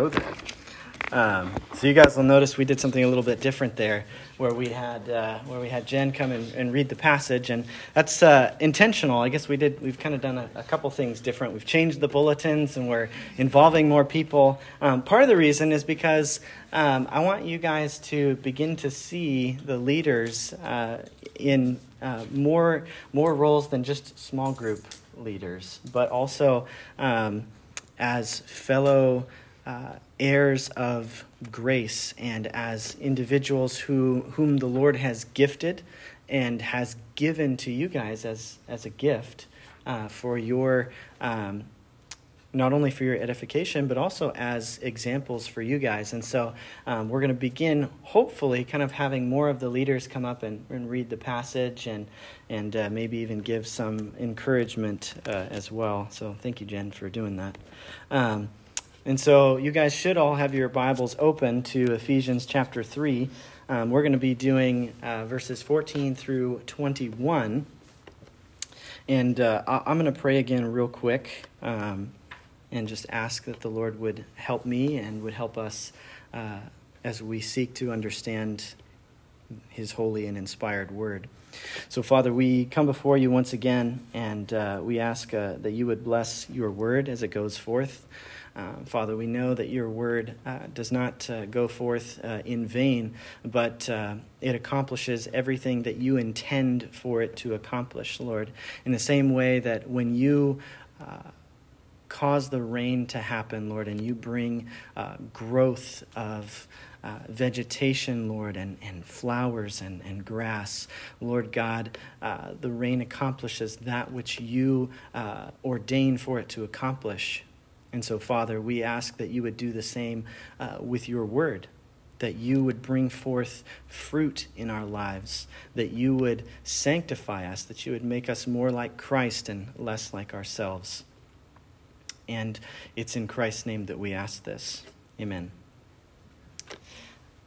Hello there. Um, so you guys will notice we did something a little bit different there, where we had uh, where we had Jen come and, and, read the passage, and that's uh, intentional. I guess we did. We've kind of done a, a, couple things different. We've changed the bulletins, and we're involving more people. Um, part of the reason is because um, I want you guys to begin to see the leaders uh, in uh, more more roles than just small group leaders, but also um, as fellow uh, heirs of grace and as individuals who, whom the Lord has gifted and has given to you guys as, as a gift uh, for your, um, not only for your edification, but also as examples for you guys. And so um, we're going to begin, hopefully, kind of having more of the leaders come up and, and read the passage and, and uh, maybe even give some encouragement uh, as well. So thank you, Jen, for doing that. Um, and so you guys should all have your Bibles open to Ephesians chapter 3. Um, we're going to be doing uh, verses 14 through 21. And uh, I'm going to pray again real quick um, and just ask that the Lord would help me and would help us uh, as we seek to understand his holy and inspired word. So, Father, we come before you once again and uh, we ask uh, that you would bless your word as it goes forth. Uh, Father, we know that your word uh, does not uh, go forth uh, in vain, but uh, it accomplishes everything that you intend for it to accomplish, Lord. In the same way that when you uh, cause the rain to happen, Lord, and you bring growth of uh, vegetation, Lord, and, and flowers and, and grass. Lord God, uh, the rain accomplishes that which you uh, ordain for it to accomplish. And so, Father, we ask that you would do the same uh, with your word, that you would bring forth fruit in our lives, that you would sanctify us, that you would make us more like Christ and less like ourselves. And it's in Christ's name that we ask this. Amen.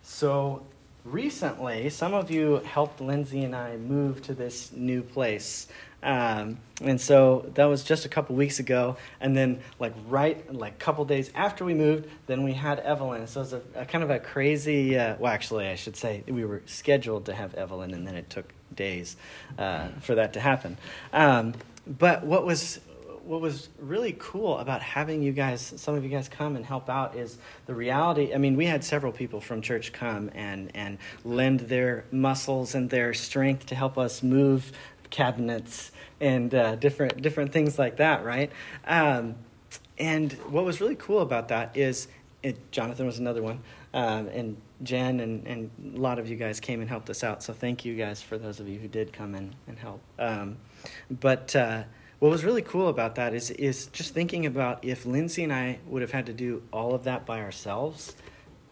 So, recently, some of you helped Lindsay and I move to this new place. Um, and so that was just a couple weeks ago. And then, like, right, like, a couple days after we moved, then we had Evelyn. So it was a, a kind of a crazy, uh, well, actually, I should say we were scheduled to have Evelyn, and then it took days uh, for that to happen. Um, but what was what was really cool about having you guys, some of you guys come and help out, is the reality. I mean, we had several people from church come and, and lend their muscles and their strength to help us move cabinets and uh, different different things like that, right? Um, and what was really cool about that is it, Jonathan was another one, um, and Jen and, and a lot of you guys came and helped us out. So thank you guys for those of you who did come and, and help. Um, but uh, what was really cool about that is is just thinking about if Lindsay and I would have had to do all of that by ourselves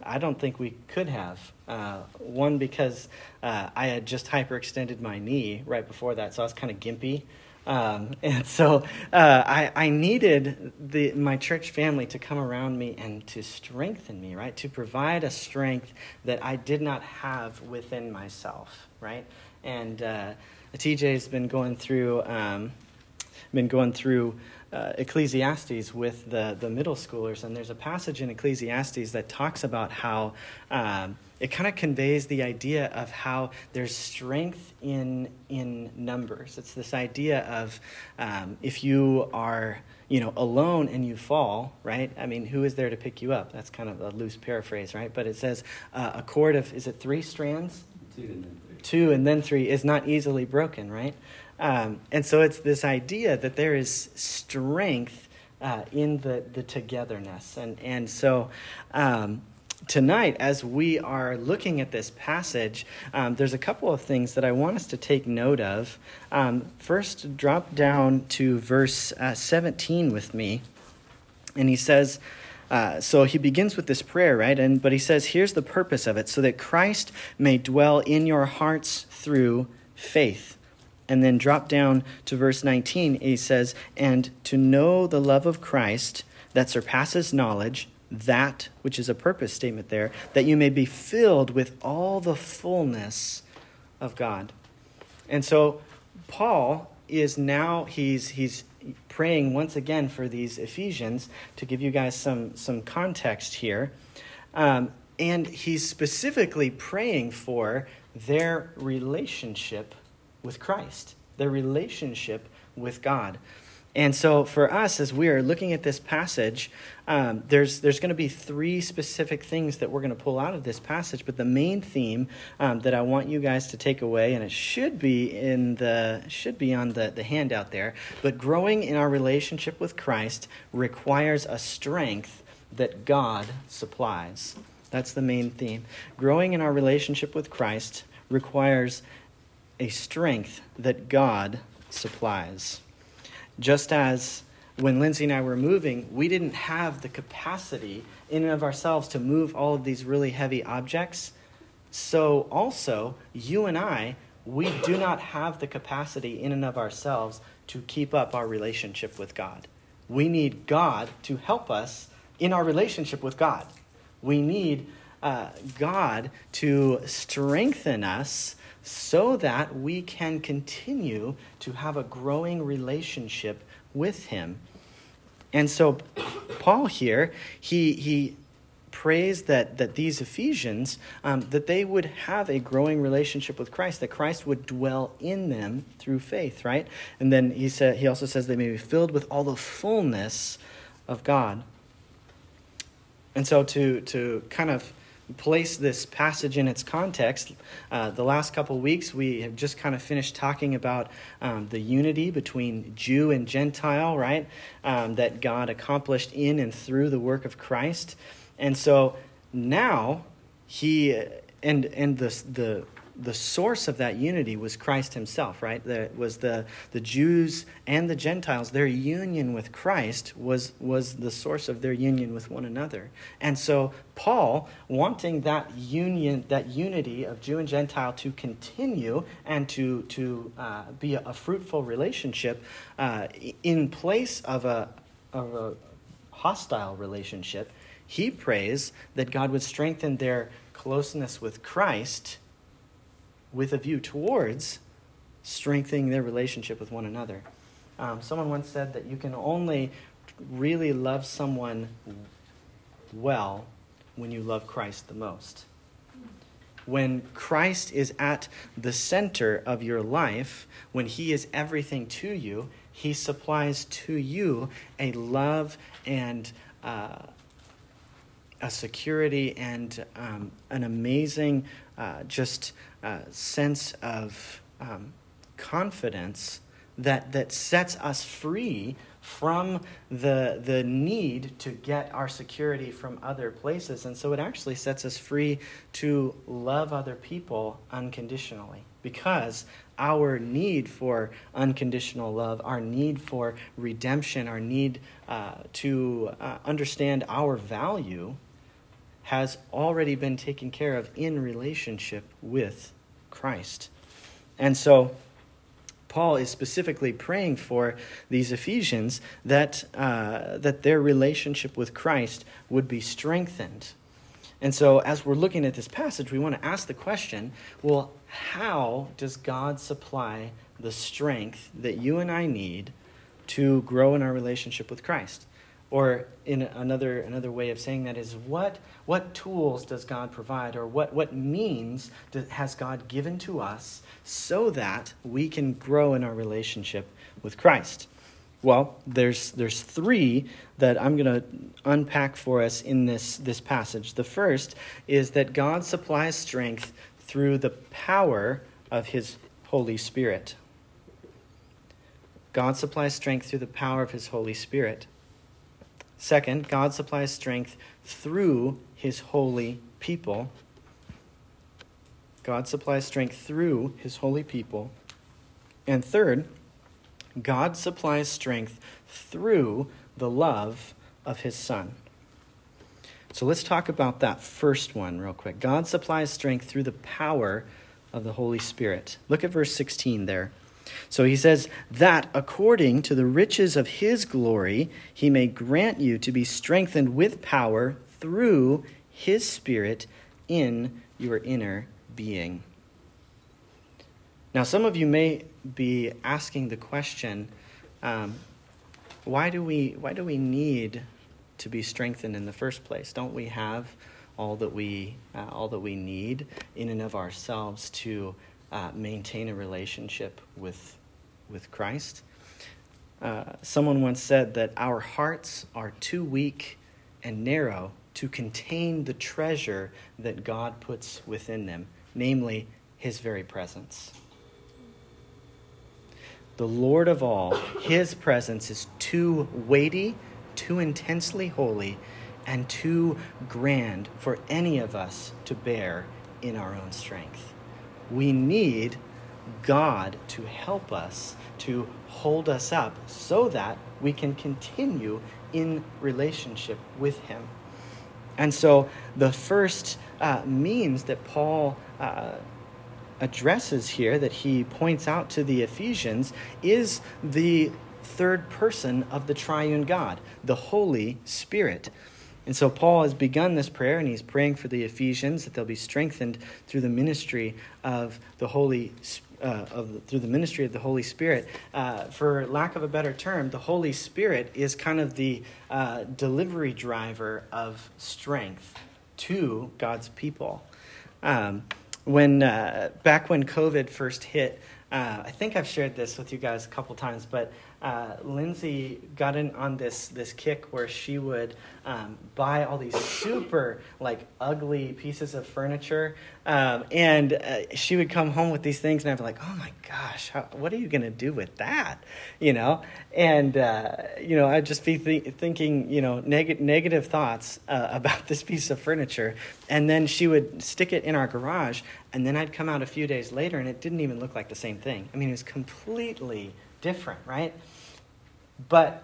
I don't think we could have. Uh, one, because uh, I had just hyperextended my knee right before that, so I was kind of gimpy. Um, and so uh, I, I needed the, my church family to come around me and to strengthen me, right? To provide a strength that I did not have within myself, right? And uh, TJ's been going through, um, been going through uh, Ecclesiastes with the, the middle schoolers, and there's a passage in Ecclesiastes that talks about how um, it kind of conveys the idea of how there's strength in in numbers. It's this idea of um, if you are you know alone and you fall, right? I mean, who is there to pick you up? That's kind of a loose paraphrase, right? But it says uh, a cord of is it three strands? Two and then three. Two and then three is not easily broken, right? Um, and so it's this idea that there is strength uh, in the, the togetherness. And, and so um, tonight, as we are looking at this passage, um, there's a couple of things that I want us to take note of. Um, first, drop down to verse uh, 17 with me. And he says, uh, so he begins with this prayer, right? And but he says, here's the purpose of it, so that Christ may dwell in your hearts through faith and then drop down to verse 19, he says, And to know the love of Christ that surpasses knowledge, that, which is a purpose statement there, that you may be filled with all the fullness of God. And so Paul is now, he's, he's praying once again for these Ephesians to give you guys some, some context here. Um, and he's specifically praying for their relationship with Christ, their relationship with God. And so, for us, as we are looking at this passage, um, there's, there's going to be three specific things that we're going to pull out of this passage. But the main theme um, that I want you guys to take away, and it should be in the should be on the, the handout there. But growing in our relationship with Christ requires a strength that God supplies. That's the main theme. Growing in our relationship with Christ requires a strength that God supplies. Just as when Lindsay and I were moving, we didn't have the capacity in and of ourselves to move all of these really heavy objects. So, also, you and I, we do not have the capacity in and of ourselves to keep up our relationship with God. We need God to help us in our relationship with God. We need uh, God to strengthen us so that we can continue to have a growing relationship with Him. And so, Paul here, he, he prays that, that these Ephesians, um, that they would have a growing relationship with Christ, that Christ would dwell in them through faith, right? And then he, said, he also says they may be filled with all the fullness of God. And so to, to kind of place this passage in its context, uh, the last couple weeks we have just kind of finished talking about um, the unity between Jew and Gentile, right? Um, that God accomplished in and through the work of Christ. And so now he and and the the the source of that unity was Christ himself, right? That was the, the Jews and the Gentiles, their union with Christ was, was the source of their union with one another. And so Paul, wanting that union, that unity of Jew and Gentile to continue and to, to uh, be a, a, fruitful relationship uh, in place of a, of a hostile relationship, he prays that God would strengthen their closeness with Christ with a view towards strengthening their relationship with one another. Um, someone once said that you can only really love someone well when you love Christ the most. When Christ is at the center of your life, when He is everything to you, He supplies to you a love and uh, a security and um, an amazing uh, just uh, sense of um, confidence that, that sets us free from the, the need to get our security from other places. And so it actually sets us free to love other people unconditionally because our need for unconditional love, our need for redemption, our need uh, to uh, understand our value has already been taken care of in relationship with Christ. And so, Paul is specifically praying for these Ephesians that, uh, that their relationship with Christ would be strengthened. And so, as we're looking at this passage, we want to ask the question well, how does God supply the strength that you and I need to grow in our relationship with Christ? Or in another, another way of saying that is what, what tools does God provide or what, what means has God given to us so that we can grow in our relationship with Christ? Well, there's, there's three that I'm going to unpack for us in this, this passage. The first is that God supplies strength through the power of his Holy Spirit. God supplies strength through the power of his Holy Spirit. Second, God supplies strength through his holy people. God supplies strength through his holy people. And third, God supplies strength through the love of his Son. So let's talk about that first one real quick. God supplies strength through the power of the Holy Spirit. Look at verse 16 there. So he says, that according to the riches of his glory, he may grant you to be strengthened with power through his Spirit in your inner being. Now, some of you may be asking the question um, why do we why do we need to be strengthened in the first place? Don't we have all that we uh, all that we need in and of ourselves to uh, maintain a relationship with with Christ? Uh, someone once said that our hearts are too weak and narrow to contain the treasure that God puts within them, namely His very presence. The Lord of all, His presence is too weighty, too intensely holy, and too grand for any of us to bear in our own strength. We need God to help us, to hold us up, so that we can continue in relationship with Him. And so the first uh, means that Paul uh, addresses here, that he points out to the Ephesians, is the third person of the triune God, the Holy Spirit. And so Paul has begun this prayer, and he's praying for the Ephesians that they'll be strengthened through the ministry of the Holy uh, of through the ministry of the Holy Spirit. Uh, for lack of a better term, the Holy Spirit is kind of the uh, delivery driver of strength to God's people. Um, when uh, back when COVID first hit, uh, I think I've shared this with you guys a couple times, but uh, Lindsay got in on this this kick where she would um, buy all these super like ugly pieces of furniture, um, and uh, she would come home with these things, and I'd be like, "Oh my gosh, how, what are you gonna do with that?" You know, and uh, you know, I'd just be th- thinking, you know, neg- negative thoughts uh, about this piece of furniture, and then she would stick it in our garage, and then I'd come out a few days later, and it didn't even look like the same thing. I mean, it was completely different, right? But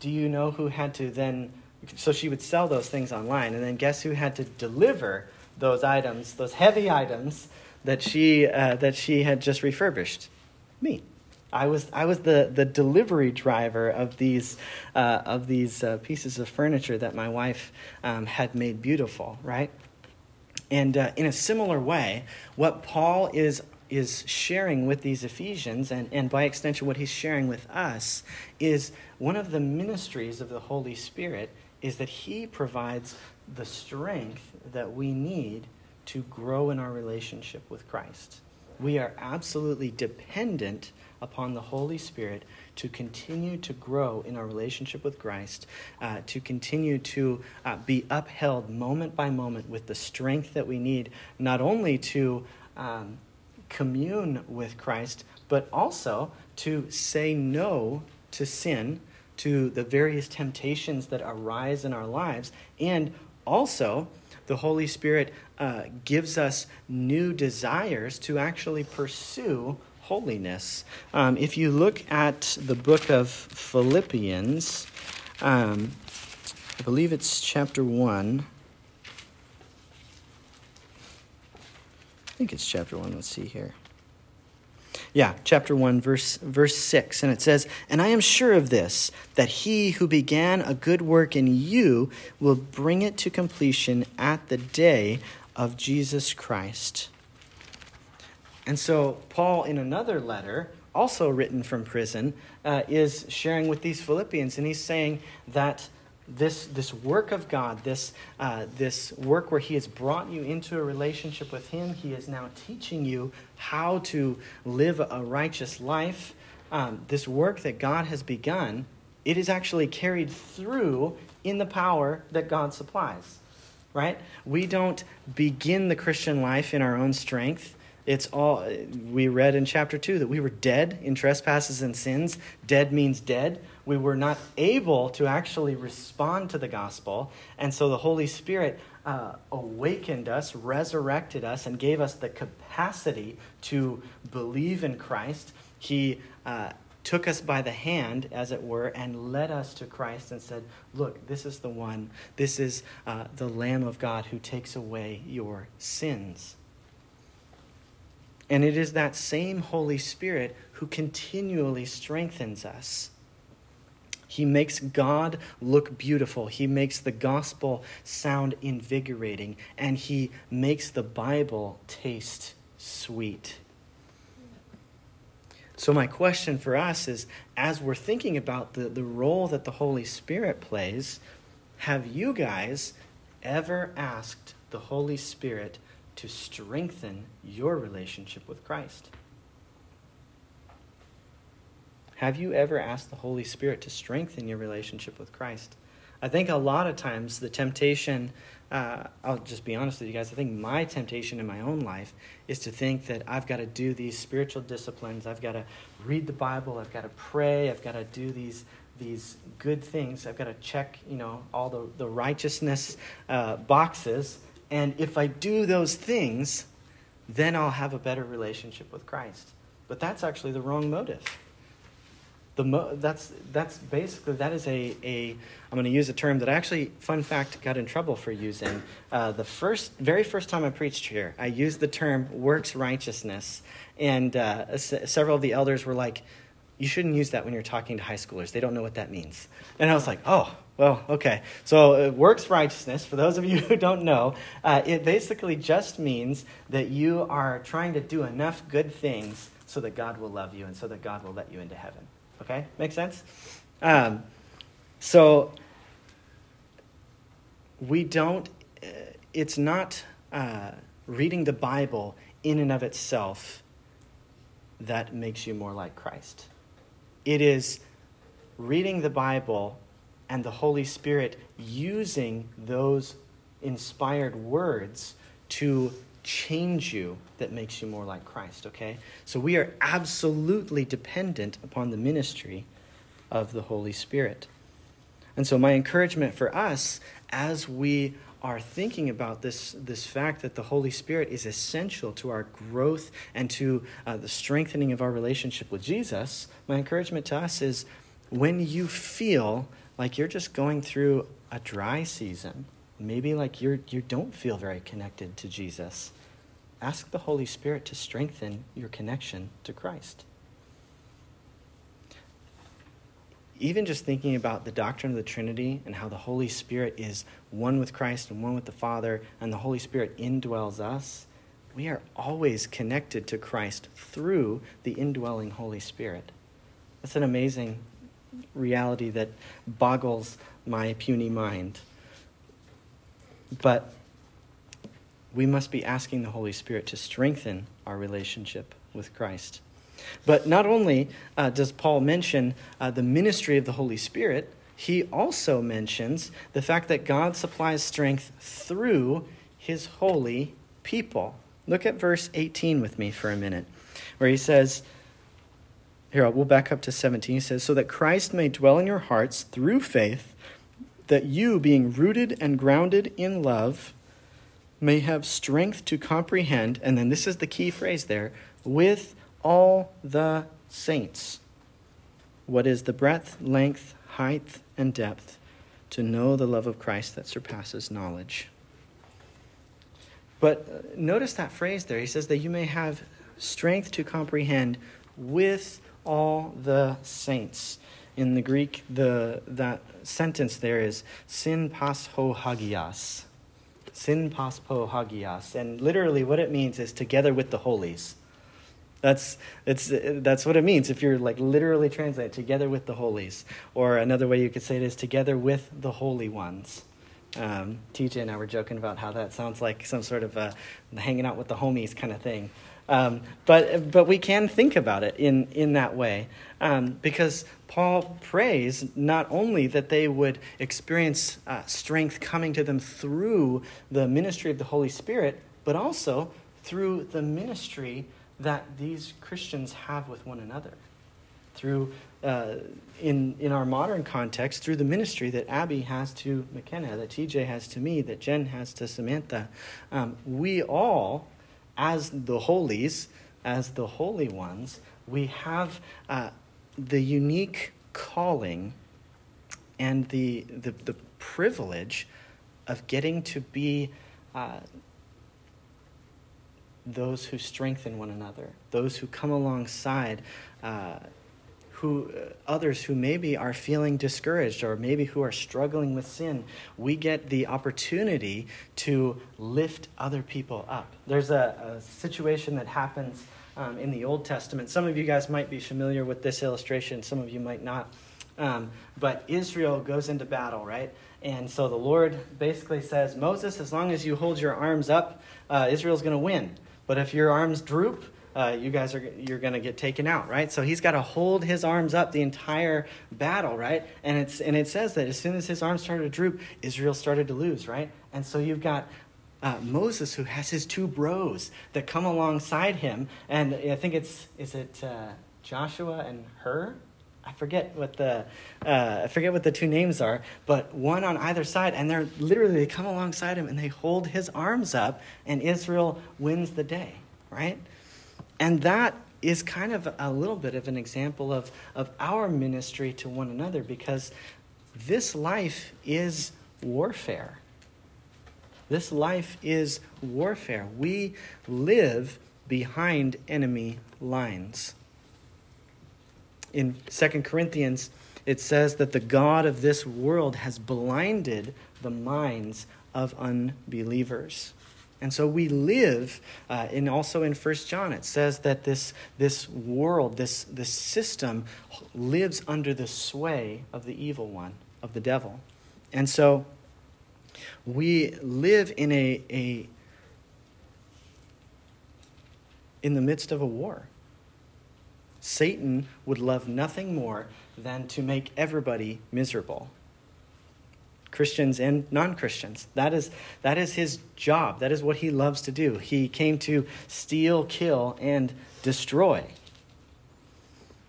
do you know who had to then? So she would sell those things online, and then guess who had to deliver those items, those heavy items that she uh, that she had just refurbished? Me. I was I was the, the delivery driver of these uh, of these uh, pieces of furniture that my wife um, had made beautiful, right? And uh, in a similar way, what Paul is is sharing with these Ephesians, and, and by extension, what he's sharing with us, is one of the ministries of the Holy Spirit is that he provides the strength that we need to grow in our relationship with Christ. We are absolutely dependent upon the Holy Spirit to continue to grow in our relationship with Christ, uh, to continue to uh, be upheld moment by moment with the strength that we need, not only to um, commune with Christ, but also to say no to sin, to the various temptations that arise in our lives, and also the Holy Spirit uh, gives us new desires to actually pursue holiness. Um, if you look at the book of Philippians, um, I believe it's chapter 1. I think it's chapter 1. Let's see here. Yeah, chapter 1, verse, verse 6. And it says, And I am sure of this, that he who began a good work in you will bring it to completion at the day of Jesus Christ. And so, Paul, in another letter, also written from prison, uh, is sharing with these Philippians, and he's saying that this, this work of God, this, uh, this work where He has brought you into a relationship with Him, He is now teaching you how to live a righteous life. Um, this work that God has begun, it is actually carried through in the power that God supplies. Right? We don't begin the Christian life in our own strength. It's all, we read in chapter 2 that we were dead in trespasses and sins. Dead means dead. We were not able to actually respond to the gospel. And so the Holy Spirit uh, awakened us, resurrected us, and gave us the capacity to believe in Christ. He uh, took us by the hand, as it were, and led us to Christ and said, Look, this is the one, this is uh, the Lamb of God who takes away your sins. And it is that same Holy Spirit who continually strengthens us. He makes God look beautiful. He makes the gospel sound invigorating. And he makes the Bible taste sweet. So, my question for us is as we're thinking about the, the role that the Holy Spirit plays, have you guys ever asked the Holy Spirit to strengthen your relationship with Christ? Have you ever asked the Holy Spirit to strengthen your relationship with Christ? I think a lot of times the temptation, uh, I'll just be honest with you guys, I think my temptation in my own life is to think that I've got to do these spiritual disciplines. I've got to read the Bible. I've got to pray. I've got to do these, these good things. I've got to check, you know, all the, the righteousness uh, boxes. And if I do those things, then I'll have a better relationship with Christ. But that's actually the wrong motive the mo- that's that's basically that is a, a I'm going to use a term that I actually fun fact got in trouble for using. Uh, the first very first time I preached here I used the term works righteousness. And uh, s- several of the elders were like you shouldn't use that when you're talking to high schoolers. They don't know what that means. And I was like oh well okay. So uh, works righteousness for those of you who don't know uh, it basically just means that you are trying to do enough good things so that God will love you and so that God will let you into heaven Okay, make sense? Um, so we don't. Uh, it's not uh, reading the Bible in and of itself that makes you more like Christ. It is reading the Bible and the Holy Spirit using those inspired words to change you that makes you more like Christ, okay? So we are absolutely dependent upon the ministry of the Holy Spirit. And so, my encouragement for us as we are thinking about this, this fact that the Holy Spirit is essential to our growth and to uh, the strengthening of our relationship with Jesus, my encouragement to us is when you feel like you're just going through a dry season, maybe like you're, you don't feel very connected to Jesus, ask the Holy Spirit to strengthen your connection to Christ. Even just thinking about the doctrine of the Trinity and how the Holy Spirit is one with Christ and one with the Father, and the Holy Spirit indwells us, we are always connected to Christ through the indwelling Holy Spirit. That's an amazing reality that boggles my puny mind. But we must be asking the Holy Spirit to strengthen our relationship with Christ. But not only uh, does Paul mention uh, the ministry of the Holy Spirit, he also mentions the fact that God supplies strength through his holy people. Look at verse 18 with me for a minute, where he says, here, we'll back up to 17. He says, So that Christ may dwell in your hearts through faith, that you, being rooted and grounded in love, may have strength to comprehend, and then this is the key phrase there, with all the saints. What is the breadth, length, height, and depth to know the love of Christ that surpasses knowledge? But uh, notice that phrase there. He says that you may have strength to comprehend with all the saints. In the Greek, the, that sentence there is sin pas ho hagias Sin paspo hagias. And literally, what it means is together with the holies. That's, it's, that's what it means if you're like literally translate together with the holies. Or another way you could say it is together with the holy ones. Um, TJ and I were joking about how that sounds like some sort of a hanging out with the homies kind of thing. Um, but, but we can think about it in, in that way um, because Paul prays not only that they would experience uh, strength coming to them through the ministry of the Holy Spirit, but also through the ministry that these Christians have with one another. Through, uh, in, in our modern context, through the ministry that Abby has to McKenna, that TJ has to me, that Jen has to Samantha. Um, we all as the holies, as the holy ones, we have uh, the unique calling and the, the, the, privilege of getting to be uh, those who strengthen one another, those who come alongside uh, who uh, others who maybe are feeling discouraged or maybe who are struggling with sin we get the opportunity to lift other people up there's a, a situation that happens um, in the Old Testament. Some of you guys might be familiar with this illustration, some of you might not. Um, but Israel goes into battle, right? And so the Lord basically says, Moses, as long as you hold your arms up, uh, Israel's going to win. But if your arms droop, uh, you guys are you're going to get taken out, right? So he's got to hold his arms up the entire battle, right? And it's and it says that as soon as his arms started to droop, Israel started to lose, right? And so you've got uh, Moses who has his two bros that come alongside him, and I think it's is it uh, Joshua and Hur I forget what the uh, I forget what the two names are, but one on either side, and they're literally they come alongside him and they hold his arms up, and Israel wins the day, right? And that is kind of a little bit of an example of, of our ministry to one another because this life is warfare. This life is warfare. We live behind enemy lines. In 2 Corinthians, it says that the God of this world has blinded the minds of unbelievers. And so we live, uh, and also in First John, it says that this, this world, this, this system, lives under the sway of the evil one, of the devil. And so we live in a, a in the midst of a war. Satan would love nothing more than to make everybody miserable. Christians and non Christians. That is, that is his job. That is what he loves to do. He came to steal, kill, and destroy.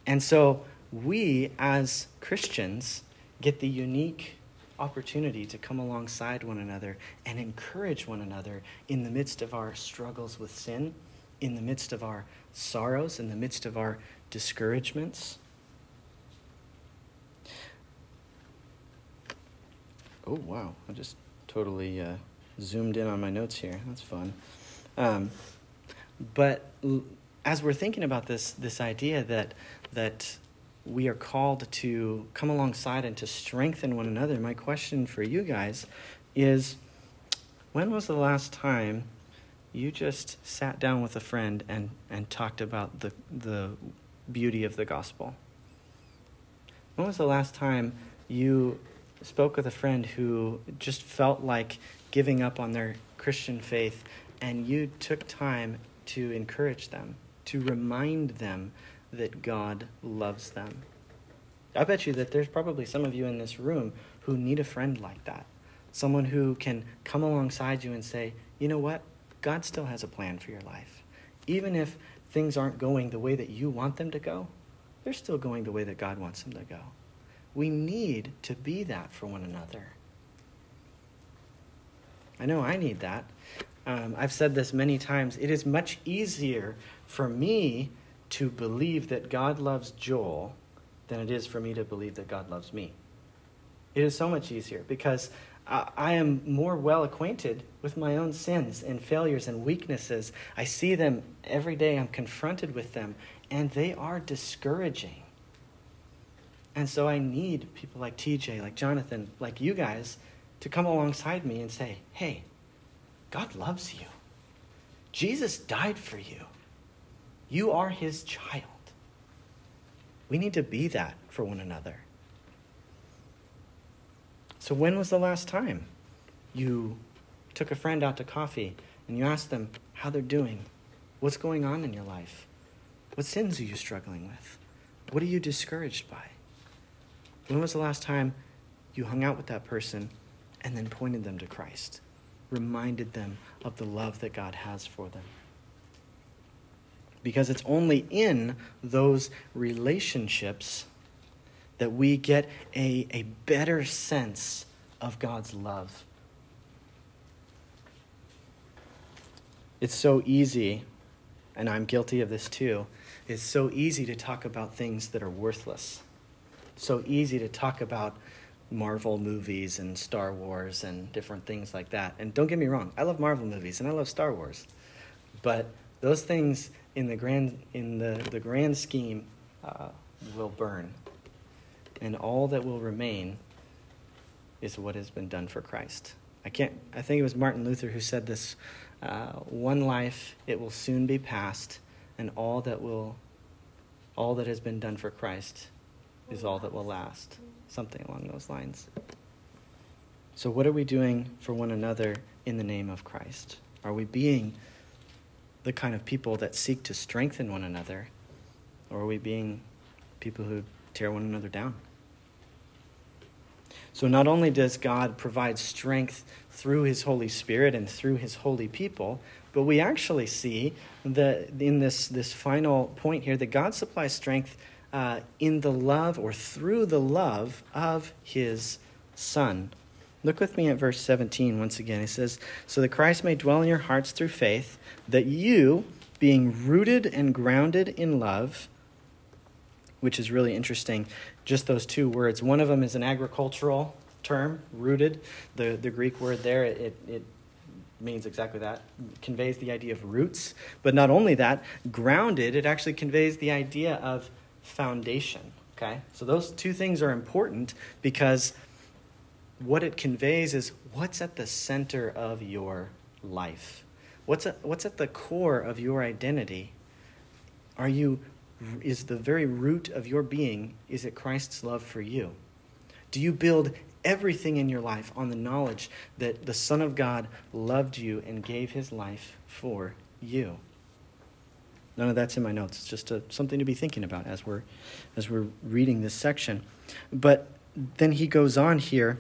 And so we, as Christians, get the unique opportunity to come alongside one another and encourage one another in the midst of our struggles with sin, in the midst of our sorrows, in the midst of our discouragements. Oh, wow. I just totally uh, zoomed in on my notes here. That's fun. Um, but l- as we're thinking about this, this idea that, that we are called to come alongside and to strengthen one another, my question for you guys is when was the last time you just sat down with a friend and, and talked about the, the beauty of the gospel? When was the last time you spoke with a friend who just felt like giving up on their Christian faith, and you took time to encourage them, to remind them that God loves them. I bet you that there's probably some of you in this room who need a friend like that. Someone who can come alongside you and say, you know what? God still has a plan for your life. Even if things aren't going the way that you want them to go, they're still going the way that God wants them to go. We need to be that for one another. I know I need that. Um, I've said this many times. It is much easier for me to believe that God loves Joel than it is for me to believe that God loves me. It is so much easier because I am more well acquainted with my own sins and failures and weaknesses. I see them every day, I'm confronted with them, and they are discouraging. And so I need people like TJ, like Jonathan, like you guys to come alongside me and say, hey, God loves you. Jesus died for you. You are his child. We need to be that for one another. So, when was the last time you took a friend out to coffee and you asked them how they're doing? What's going on in your life? What sins are you struggling with? What are you discouraged by? When was the last time you hung out with that person and then pointed them to Christ? Reminded them of the love that God has for them? Because it's only in those relationships that we get a, a better sense of God's love. It's so easy, and I'm guilty of this too, it's so easy to talk about things that are worthless so easy to talk about Marvel movies and Star Wars and different things like that. And don't get me wrong, I love Marvel movies and I love Star Wars. But those things in the grand in the, the grand scheme uh, will burn. And all that will remain is what has been done for Christ. I can't I think it was Martin Luther who said this uh, one life it will soon be past and all that will all that has been done for Christ is all that will last. Something along those lines. So what are we doing for one another in the name of Christ? Are we being the kind of people that seek to strengthen one another? Or are we being people who tear one another down? So, not only does God provide strength through His Holy Spirit and through His holy people, but we actually see that in this, this final point here that God supplies strength uh, in the love or through the love of His Son. Look with me at verse 17 once again. It says, So that Christ may dwell in your hearts through faith, that you, being rooted and grounded in love, which is really interesting, just those two words. One of them is an agricultural term, rooted. The, the Greek word there, it, it means exactly that, it conveys the idea of roots. But not only that, grounded, it actually conveys the idea of foundation. Okay? So those two things are important because what it conveys is what's at the center of your life. What's at, what's at the core of your identity? Are you is the very root of your being is it Christ's love for you? Do you build everything in your life on the knowledge that the Son of God loved you and gave his life for you? None of that's in my notes. It's just a, something to be thinking about as we're as we're reading this section. But then he goes on here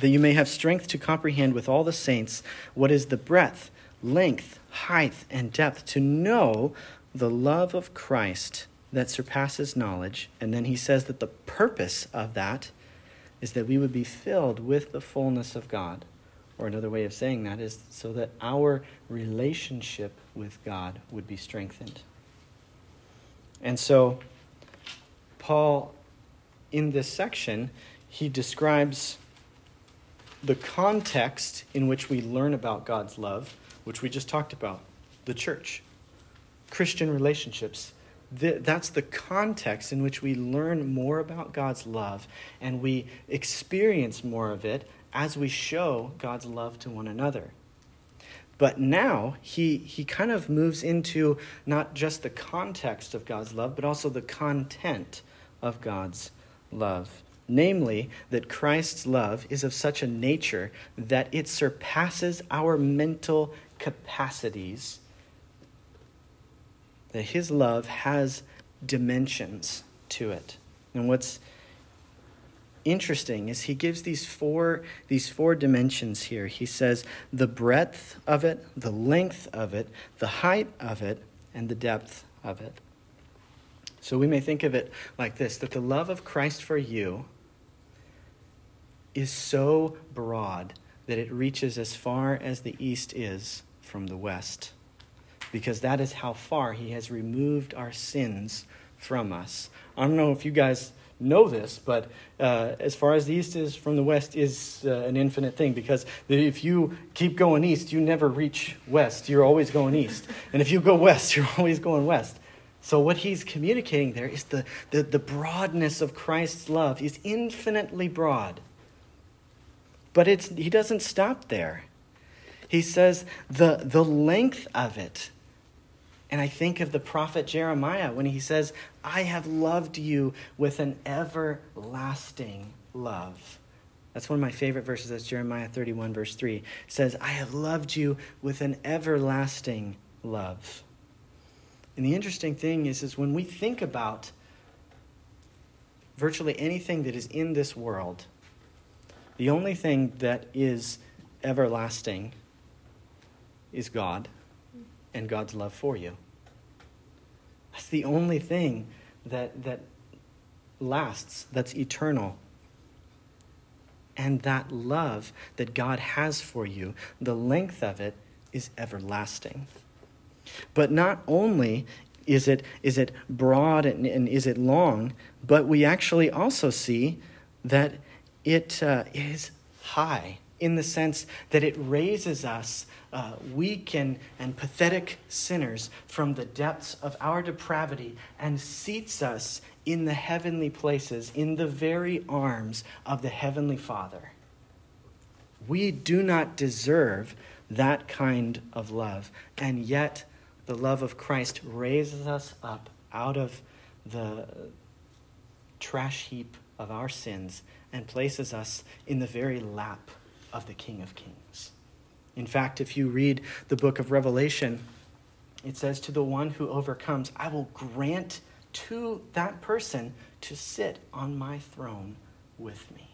that you may have strength to comprehend with all the saints what is the breadth, length, height, and depth, to know the love of Christ that surpasses knowledge. And then he says that the purpose of that is that we would be filled with the fullness of God. Or another way of saying that is so that our relationship with God would be strengthened. And so, Paul, in this section, he describes the context in which we learn about God's love, which we just talked about the church, Christian relationships. That's the context in which we learn more about God's love and we experience more of it as we show God's love to one another. But now he, he kind of moves into not just the context of God's love, but also the content of God's love namely, that Christ's love is of such a nature that it surpasses our mental capacities, that his love has dimensions to it. And what's interesting is he gives these four these four dimensions here. He says the breadth of it, the length of it, the height of it, and the depth of it. So we may think of it like this that the love of Christ for you is so broad that it reaches as far as the east is from the west, because that is how far he has removed our sins from us. I don't know if you guys know this, but uh, as far as the east is from the west is uh, an infinite thing because if you keep going east, you never reach west. You're always going east. And if you go west, you're always going west. So, what he's communicating there is the, the, the broadness of Christ's love. He's infinitely broad. But it's, he doesn't stop there. He says the, the length of it. And I think of the prophet Jeremiah when he says, I have loved you with an everlasting love. That's one of my favorite verses. That's Jeremiah 31, verse 3. It says, I have loved you with an everlasting love. And the interesting thing is, is when we think about virtually anything that is in this world, the only thing that is everlasting is God and God's love for you. That's the only thing that, that lasts, that's eternal. And that love that God has for you, the length of it is everlasting. But not only is it, is it broad and, and is it long, but we actually also see that it uh, is high in the sense that it raises us, uh, weak and, and pathetic sinners, from the depths of our depravity and seats us in the heavenly places, in the very arms of the Heavenly Father. We do not deserve that kind of love, and yet the love of Christ raises us up out of the trash heap of our sins and places us in the very lap of the King of Kings. In fact, if you read the book of Revelation, it says, To the one who overcomes, I will grant to that person to sit on my throne with me.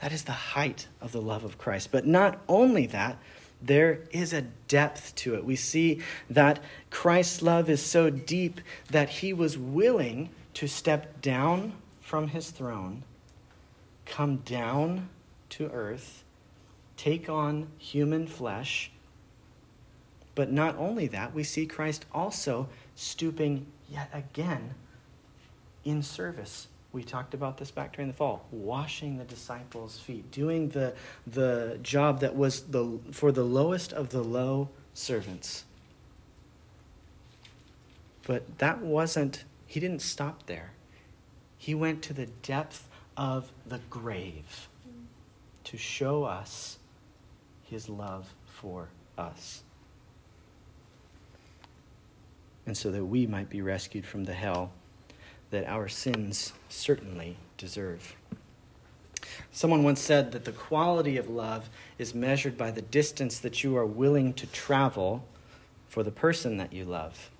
That is the height of the love of Christ. But not only that, there is a depth to it. We see that Christ's love is so deep that he was willing to step down from his throne, come down to earth, take on human flesh. But not only that, we see Christ also stooping yet again in service. We talked about this back during the fall, washing the disciples' feet, doing the, the job that was the, for the lowest of the low servants. But that wasn't, he didn't stop there. He went to the depth of the grave to show us his love for us. And so that we might be rescued from the hell that our sins certainly deserve. Someone once said that the quality of love is measured by the distance that you are willing to travel for the person that you love.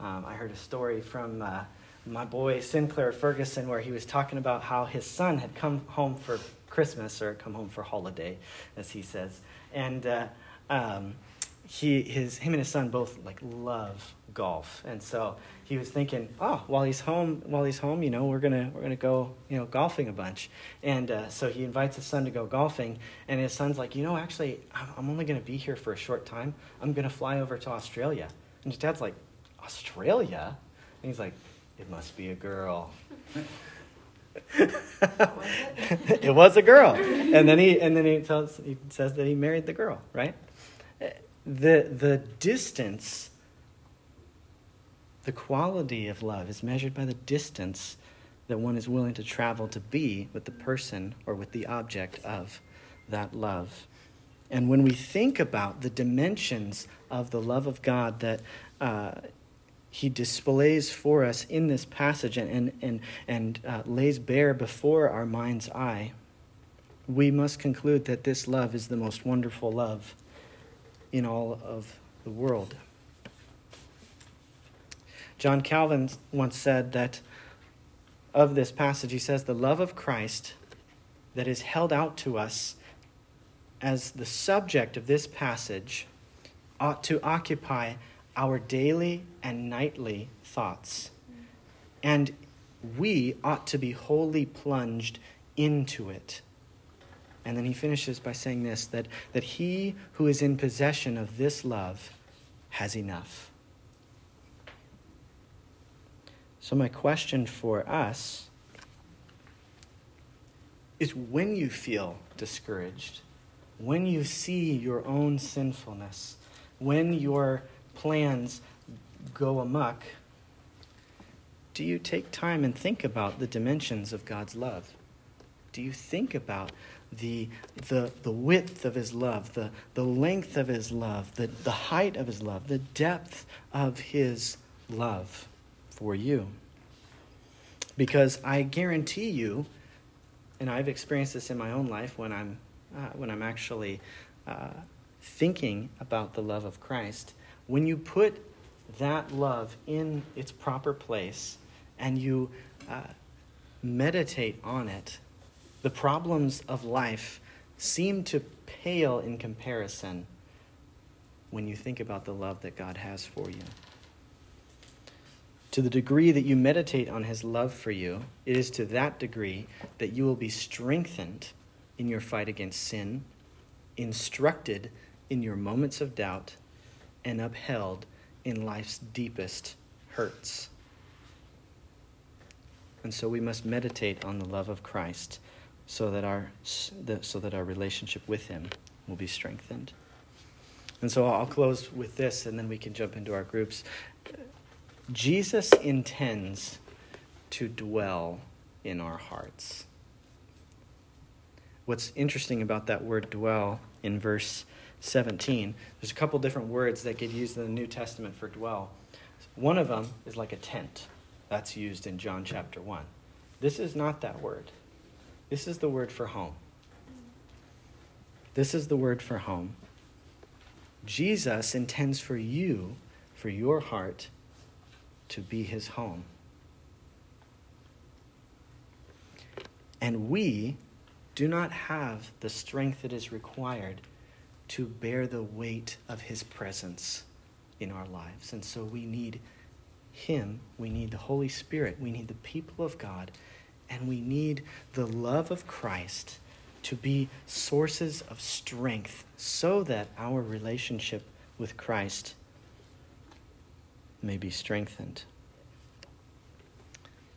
Um, I heard a story from uh, my boy Sinclair Ferguson where he was talking about how his son had come home for Christmas or come home for holiday, as he says, and uh, um, he his him and his son both like love golf, and so he was thinking, oh, while he's home, while he's home, you know, we're gonna we're gonna go, you know, golfing a bunch, and uh, so he invites his son to go golfing, and his son's like, you know, actually, I'm only gonna be here for a short time. I'm gonna fly over to Australia, and his dad's like, Australia, and he's like, it must be a girl. it was a girl, and then he and then he tells he says that he married the girl, right? The the distance, the quality of love is measured by the distance that one is willing to travel to be with the person or with the object of that love. And when we think about the dimensions of the love of God that uh, he displays for us in this passage and, and, and uh, lays bare before our mind's eye, we must conclude that this love is the most wonderful love in all of the world. John Calvin once said that of this passage, he says, The love of Christ that is held out to us as the subject of this passage ought to occupy our daily and nightly thoughts. And we ought to be wholly plunged into it. And then he finishes by saying this that, that he who is in possession of this love has enough. So, my question for us is when you feel discouraged, when you see your own sinfulness, when you're plans go amok, do you take time and think about the dimensions of God's love? Do you think about the, the, the width of his love, the, the length of his love, the, the height of his love, the depth of his love for you? Because I guarantee you, and I've experienced this in my own life when I'm, uh, when I'm actually uh, thinking about the love of Christ, when you put that love in its proper place and you uh, meditate on it, the problems of life seem to pale in comparison when you think about the love that God has for you. To the degree that you meditate on his love for you, it is to that degree that you will be strengthened in your fight against sin, instructed in your moments of doubt and upheld in life's deepest hurts. And so we must meditate on the love of Christ so that our, so that our relationship with Him will be strengthened. And so I'll close with this and then we can jump into our groups. Jesus intends to dwell in our hearts. What's interesting about that word dwell in verse 17, there's a couple different words that get used in the New Testament for dwell. One of them is like a tent. That's used in John chapter 1. This is not that word. This is the word for home. This is the word for home. Jesus intends for you, for your heart, to be his home. And we do not have the strength that is required to bear the weight of his presence in our lives. And so we need him, we need the Holy Spirit, we need the people of God, and we need the love of Christ to be sources of strength so that our relationship with Christ may be strengthened.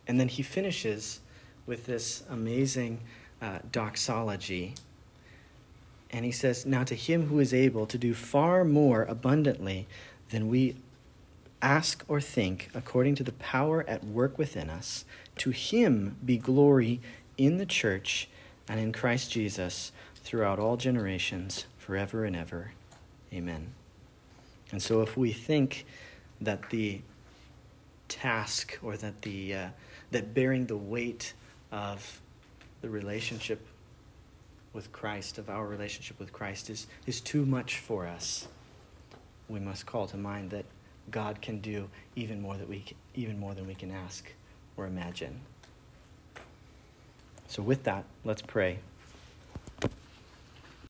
And then he finishes with this amazing uh, doxology. And he says, Now to him who is able to do far more abundantly than we ask or think, according to the power at work within us, to him be glory in the church and in Christ Jesus throughout all generations, forever and ever. Amen. And so if we think that the task or that the uh, that bearing the weight of the relationship with Christ, of our relationship with Christ, is, is too much for us, we must call to mind that God can do even more, that we even more than we can ask or imagine. So, with that, let's pray.